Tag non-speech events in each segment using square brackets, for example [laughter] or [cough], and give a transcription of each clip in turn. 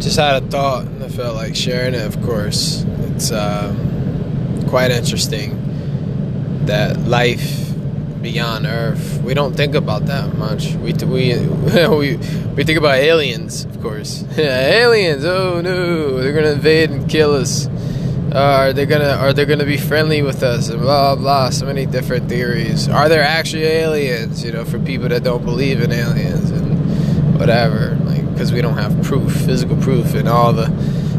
just had a thought and I felt like sharing it, of course. It's um, quite interesting that life beyond Earth, we don't think about that much. We, we, [laughs] we, we think about aliens, of course. [laughs] aliens, oh no, they're gonna invade and kill us. Uh, are they gonna are they gonna be friendly with us and blah blah so many different theories are there actually aliens you know for people that don't believe in aliens and whatever because we don't have proof physical proof and all the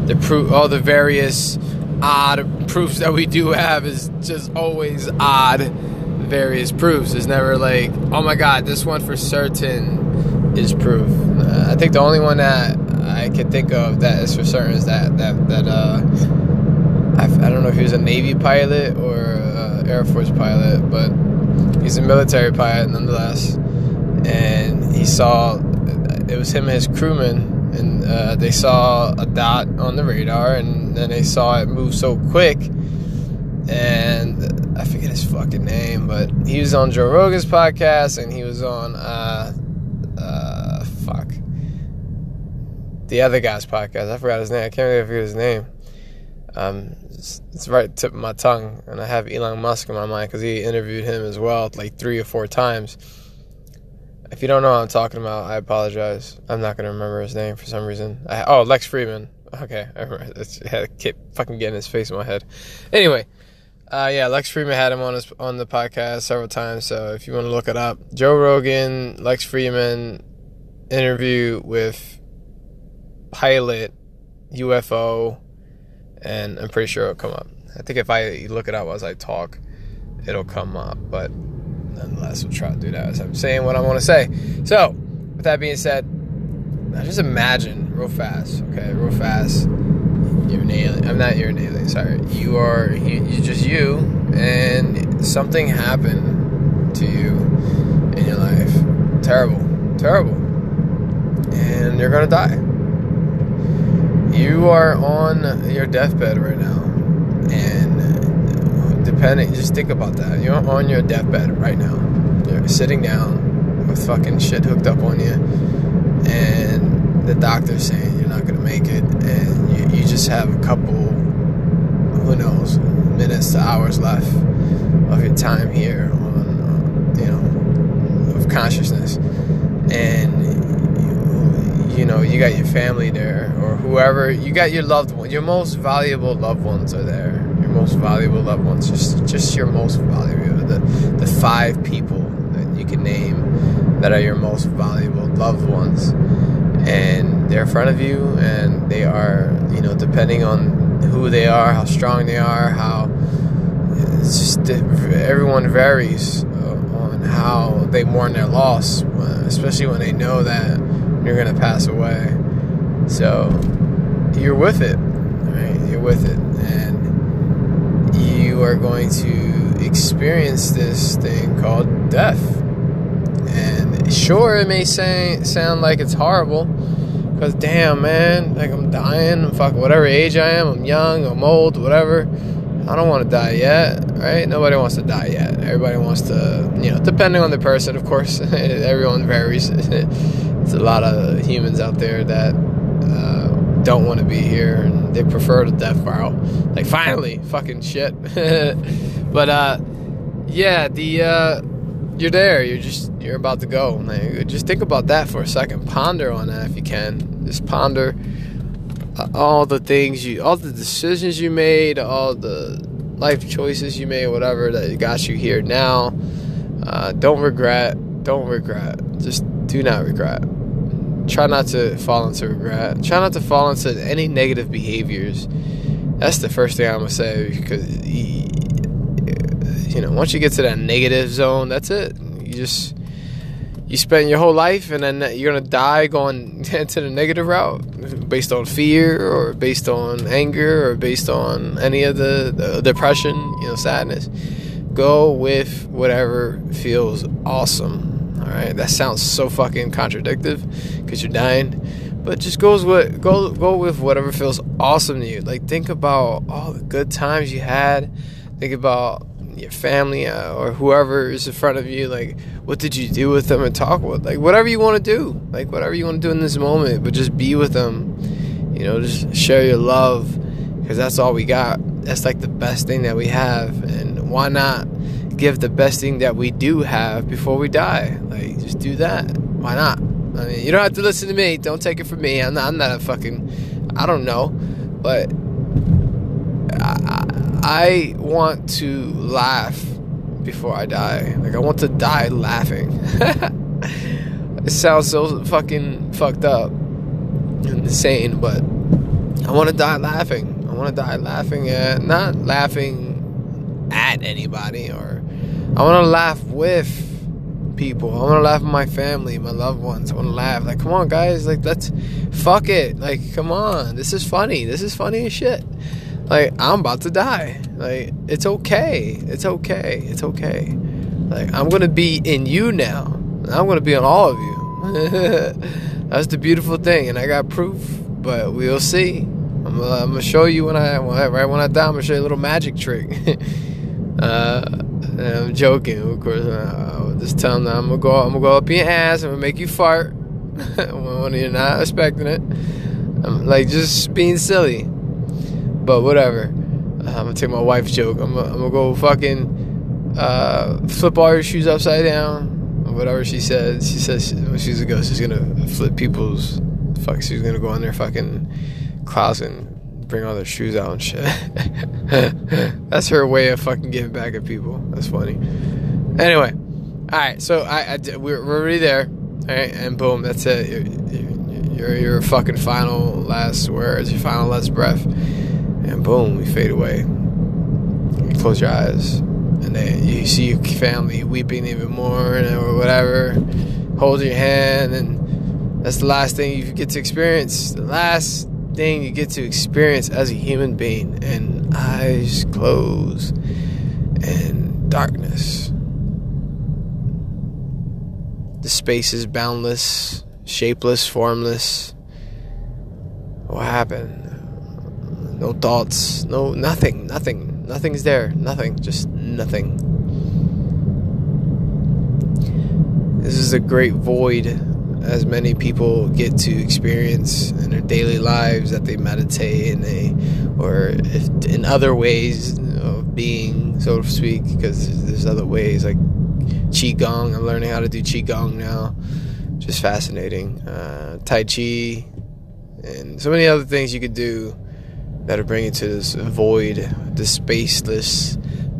the proof all the various odd proofs that we do have is just always odd various proofs it's never like oh my god this one for certain is proof uh, i think the only one that i can think of that is for certain is that that that uh I, don't know if he was a Navy pilot or a Air Force pilot, but he's a military pilot nonetheless. And he saw it was him and his crewman, and uh, they saw a dot on the radar, and then they saw it move so quick. And I forget his fucking name, but he was on Joe Rogan's podcast, and he was on uh, uh, fuck the other guy's podcast. I forgot his name. I can't forget his name. Um, it's, it's right tip of my tongue, and I have Elon Musk in my mind because he interviewed him as well, like three or four times. If you don't know what I'm talking about, I apologize. I'm not gonna remember his name for some reason. I, oh, Lex Fridman. Okay, I remember. I had to fucking getting his face in my head. Anyway, uh, yeah, Lex Fridman had him on his on the podcast several times. So if you want to look it up, Joe Rogan, Lex Fridman interview with pilot UFO and I'm pretty sure it'll come up. I think if I look it up as I talk, it'll come up. But nonetheless, we'll try to do that as I'm saying what I want to say. So, with that being said, just imagine real fast, okay, real fast. You're an alien. I'm not. You're an alien. Sorry. You are. You, you're just you, and something happened to you in your life. Terrible. Terrible. And you're gonna die you are on your deathbed right now, and just think about that. You're on your deathbed right now. You're sitting down with fucking shit hooked up on you, and the doctor's saying you're not gonna make it, and you, you just have a couple, who knows, minutes to hours left of your time here on, you know, of consciousness, and you know you got your family there or whoever you got your loved one your most valuable loved ones are there most valuable loved ones just just your most valuable the the five people that you can name that are your most valuable loved ones and they're in front of you and they are you know depending on who they are how strong they are how it's just everyone varies uh, on how they mourn their loss especially when they know that you're gonna pass away. So you're with it, right? You're with it, and are going to experience this thing called death. And sure, it may say, sound like it's horrible, because damn, man, like I'm dying. Fuck, whatever age I am, I'm young, I'm old, whatever. I don't want to die yet, right? Nobody wants to die yet. Everybody wants to, you know, depending on the person, of course. [laughs] everyone varies. [laughs] There's a lot of humans out there that uh, don't want to be here and they prefer the death route. Like, finally, fucking shit. [laughs] but uh, yeah, the uh, you're there. You're just you're about to go. Like, just think about that for a second. Ponder on that if you can. Just ponder uh, all the things you, all the decisions you made, all the life choices you made, whatever that got you here now. Uh, don't regret. Don't regret. Just do not regret try not to fall into regret. Try not to fall into any negative behaviors. That's the first thing I'm gonna say because you know once you get to that negative zone, that's it. You just you spend your whole life and then you're gonna die going [laughs] into the negative route based on fear or based on anger or based on any of the, the depression, you know, sadness. Go with whatever feels awesome all right, that sounds so fucking contradictive because you're dying, but just goes with go go with whatever feels awesome to you. Like think about all the good times you had. Think about your family uh, or whoever is in front of you. Like what did you do with them and talk with? Like whatever you want to do. Like whatever you want to do in this moment, but just be with them. You know, just share your love because that's all we got. That's like the best thing that we have. And why not give the best thing that we do have before we die? Like, just do that. Why not? I mean, you don't have to listen to me. Don't take it from me. I'm not, I'm not a fucking. I don't know. But I, I want to laugh before I die. Like, I want to die laughing. [laughs] it sounds so fucking fucked up and insane, but I want to die laughing. I want to die laughing at, not laughing at anybody, or I want to laugh with people. I want to laugh with my family, my loved ones. I want to laugh. Like, come on, guys. Like, let's fuck it. Like, come on. This is funny. This is funny as shit. Like, I'm about to die. Like, it's okay. It's okay. It's okay. Like, I'm going to be in you now. I'm going to be on all of you. [laughs] That's the beautiful thing. And I got proof, but we'll see. I'm, uh, I'm going to show you when I, right when I die, I'm going to show you a little magic trick. [laughs] uh, I'm joking, of course. Uh, just tell them I'm gonna go. I'm gonna go up your ass. I'm gonna make you fart [laughs] when you're not expecting it. I'm like just being silly, but whatever. Uh, I'm gonna take my wife's joke. I'm gonna, I'm gonna go fucking uh, flip all your shoes upside down, whatever she said. She says she, when she's a ghost, she's gonna flip people's. Fuck, she's gonna go in their fucking closet and bring all their shoes out and shit. [laughs] That's her way of fucking giving back at people. That's funny. Anyway, all right. So I, I we're, we're already there. All right, and boom, that's it. Your, your, your fucking final last words, your final last breath, and boom, we fade away. You close your eyes, and then you see your family weeping even more, or whatever. Hold your hand, and that's the last thing you get to experience. The last thing you get to experience as a human being. And eyes close and darkness. The space is boundless, shapeless, formless. What happened? No thoughts, no nothing, nothing, nothing's there, nothing, just nothing. This is a great void as many people get to experience in their daily lives that they meditate and they or in other ways of being so to speak because there's other ways like qigong. I'm learning how to do qigong now just fascinating. Uh, tai chi and so many other things you could do that are bringing to this void this spaceless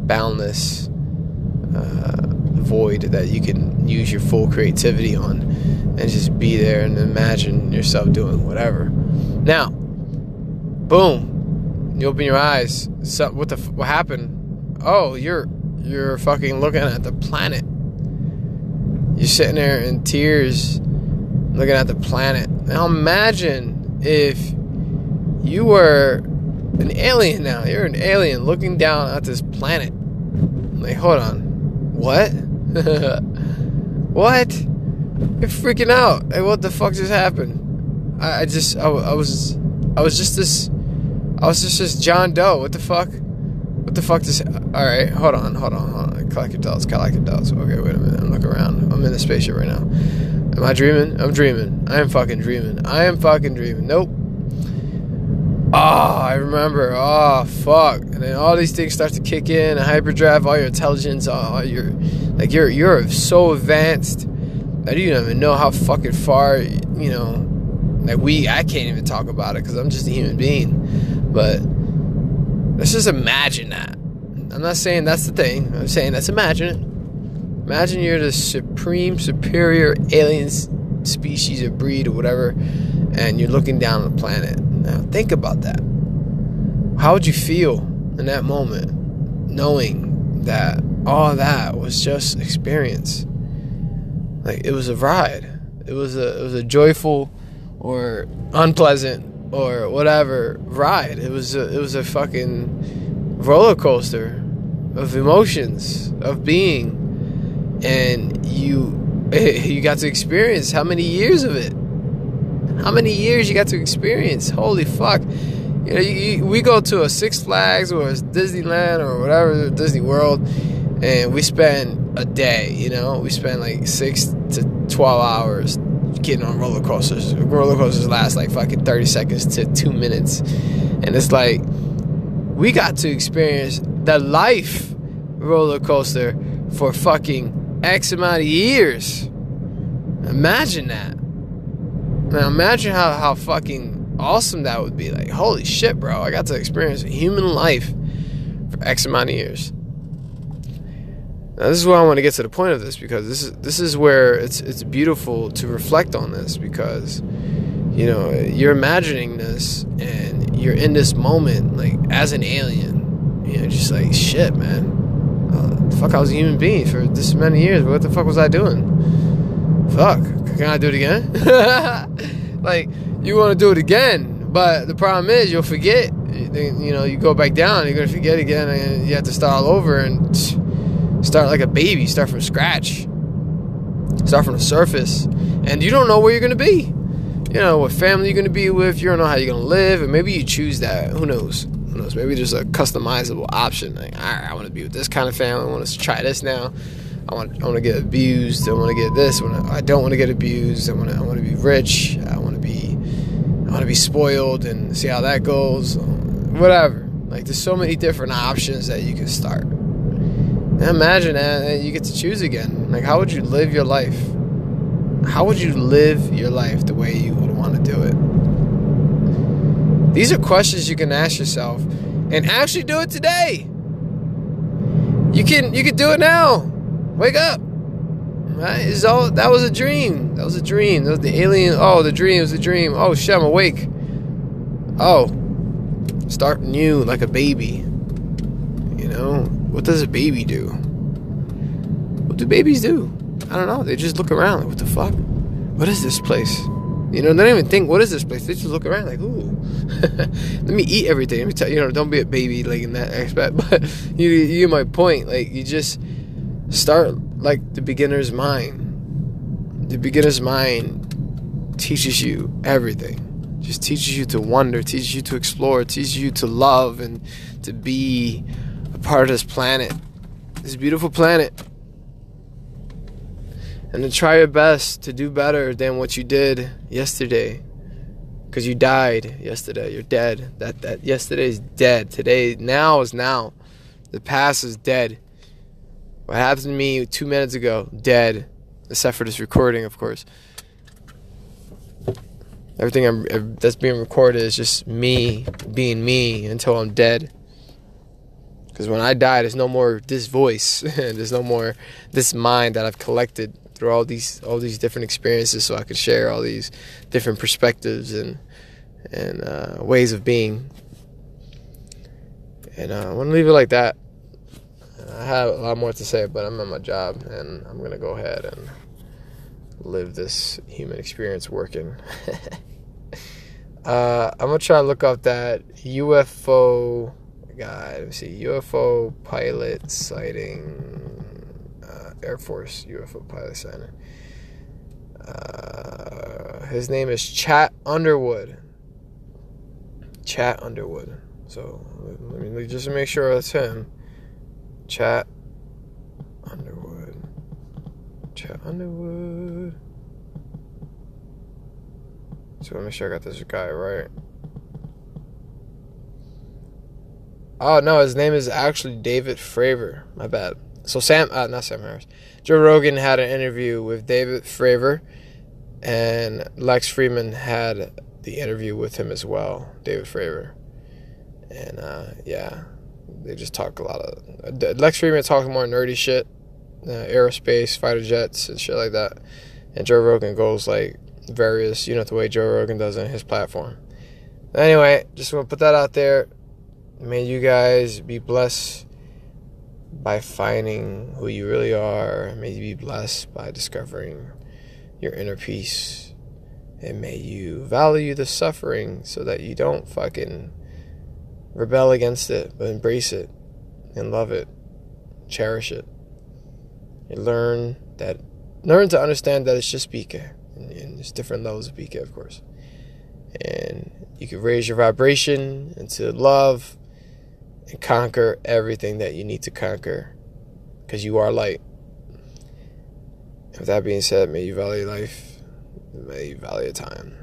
boundless uh, void that you can use your full creativity on and just be there and imagine yourself doing whatever. Now, boom, you open your eyes. So, what the what happened? Oh, you're you're fucking looking at the planet. You're sitting there in tears, looking at the planet. Now imagine if you were an alien. Now you're an alien looking down at this planet. Like, hold on, what? [laughs] what? You're freaking out. Hey, what the fuck just happened? I, I just, I, I, was, I was just this, I was just this John Doe. What the fuck? What the fuck just, alright, hold on, hold on, hold on. Collect your thoughts, collect your thoughts. Okay, wait a minute. I'm looking around. I'm in the spaceship right now. Am I dreaming? I'm dreaming. I am fucking dreaming. I am fucking dreaming. Nope. Oh, I remember. Oh, fuck. And then all these things start to kick in, hyperdrive, all your intelligence, all your, like, you're, you're so advanced I don't even know how fucking far, you know, like we, I can't even talk about it because I'm just a human being. But let's just imagine that. I'm not saying that's the thing. I'm saying let's imagine it. Imagine you're the supreme, superior alien species or breed or whatever, and you're looking down on the planet. Now think about that. How would you feel in that moment, knowing that all that was just experience? Like it was a ride. It was a it was a joyful or unpleasant or whatever ride. It was a, it was a fucking roller coaster of emotions of being, and you [laughs] you got to experience how many years of it. How many years you got to experience? Holy fuck! You know, you, you, we go to a Six Flags or a Disneyland or whatever Disney World, and we spend a day, you know, we spend like six to 12 hours getting on roller coasters. Roller coasters last like fucking 30 seconds to two minutes. And it's like, we got to experience the life roller coaster for fucking X amount of years. Imagine that. Now imagine how, how fucking awesome that would be. Like, holy shit, bro. I got to experience human life for X amount of years. Now, this is why I want to get to the point of this because this is this is where it's it's beautiful to reflect on this because you know you're imagining this and you're in this moment like as an alien, you know, just like shit, man. Uh, fuck, I was a human being for this many years. What the fuck was I doing? Fuck, can I do it again? [laughs] like you want to do it again, but the problem is you'll forget. You know, you go back down, you're gonna forget again, and you have to start all over and Start like a baby, start from scratch. Start from the surface. And you don't know where you're going to be. You know, what family you're going to be with. You don't know how you're going to live. And maybe you choose that. Who knows? Who knows? Maybe there's a customizable option. Like, all right, I want to be with this kind of family. I want to try this now. I want, I want to get abused. I want to get this. I don't want to get abused. I want to, I want to be rich. I want to be, I want to be spoiled and see how that goes. Whatever. Like, there's so many different options that you can start. Imagine that you get to choose again. Like, how would you live your life? How would you live your life the way you would want to do it? These are questions you can ask yourself and actually do it today. You can you can do it now. Wake up. Right? It's all that was a dream. That was a dream. That was the alien. Oh, the dream was a dream. Oh shit, I'm awake. Oh. Start new like a baby. You know? What does a baby do? What do babies do? I don't know. They just look around like, what the fuck? What is this place? You know, they don't even think, what is this place? They just look around like, ooh, [laughs] let me eat everything. Let me tell you, know, don't be a baby like in that aspect. [laughs] But you, you my point. Like, you just start like the beginner's mind. The beginner's mind teaches you everything. Just teaches you to wonder, teaches you to explore, teaches you to love and to be part of this planet, this beautiful planet. And to try your best to do better than what you did yesterday. Because you died yesterday. You're dead. That that yesterday's dead. Today now is now. The past is dead. What happened to me two minutes ago, dead. Except for this recording, of course. Everything I'm, that's being recorded is just me being me until I'm dead. Because when I die, there's no more this voice, [laughs] there's no more this mind that I've collected through all these all these different experiences, so I could share all these different perspectives and and uh, ways of being. And uh, I want to leave it like that. I have a lot more to say, but I'm at my job, and I'm gonna go ahead and live this human experience working. [laughs] uh, I'm gonna try to look up that UFO guy. Let me see. UFO pilot sighting. Uh, Air Force UFO pilot sighting. Uh, his name is Chad Underwood. Chad Underwood. So let me just make sure that's him. Chad Underwood. Chad Underwood. So let me make sure I got this guy right. Oh no, his name is actually David Fravor. My bad. So Sam, uh, not Sam Harris. Joe Rogan had an interview with David Fravor, and Lex Fridman had the interview with him as well, David Fravor. And uh, yeah, they just talk a lot of. Lex Fridman talks more nerdy shit, uh, aerospace, fighter jets, and shit like that. And Joe Rogan goes like various, you know, the way Joe Rogan does on his platform. Anyway, just want to put that out there. May you guys be blessed by finding who you really are. May you be blessed by discovering your inner peace. And may you value the suffering so that you don't fucking rebel against it, but embrace it and love it, cherish it. And learn that, learn to understand that it's just BK. And, and there's different levels of BK, of course. And you can raise your vibration into love and conquer everything that you need to conquer because you are light. With that being said, may you value life, May you value time.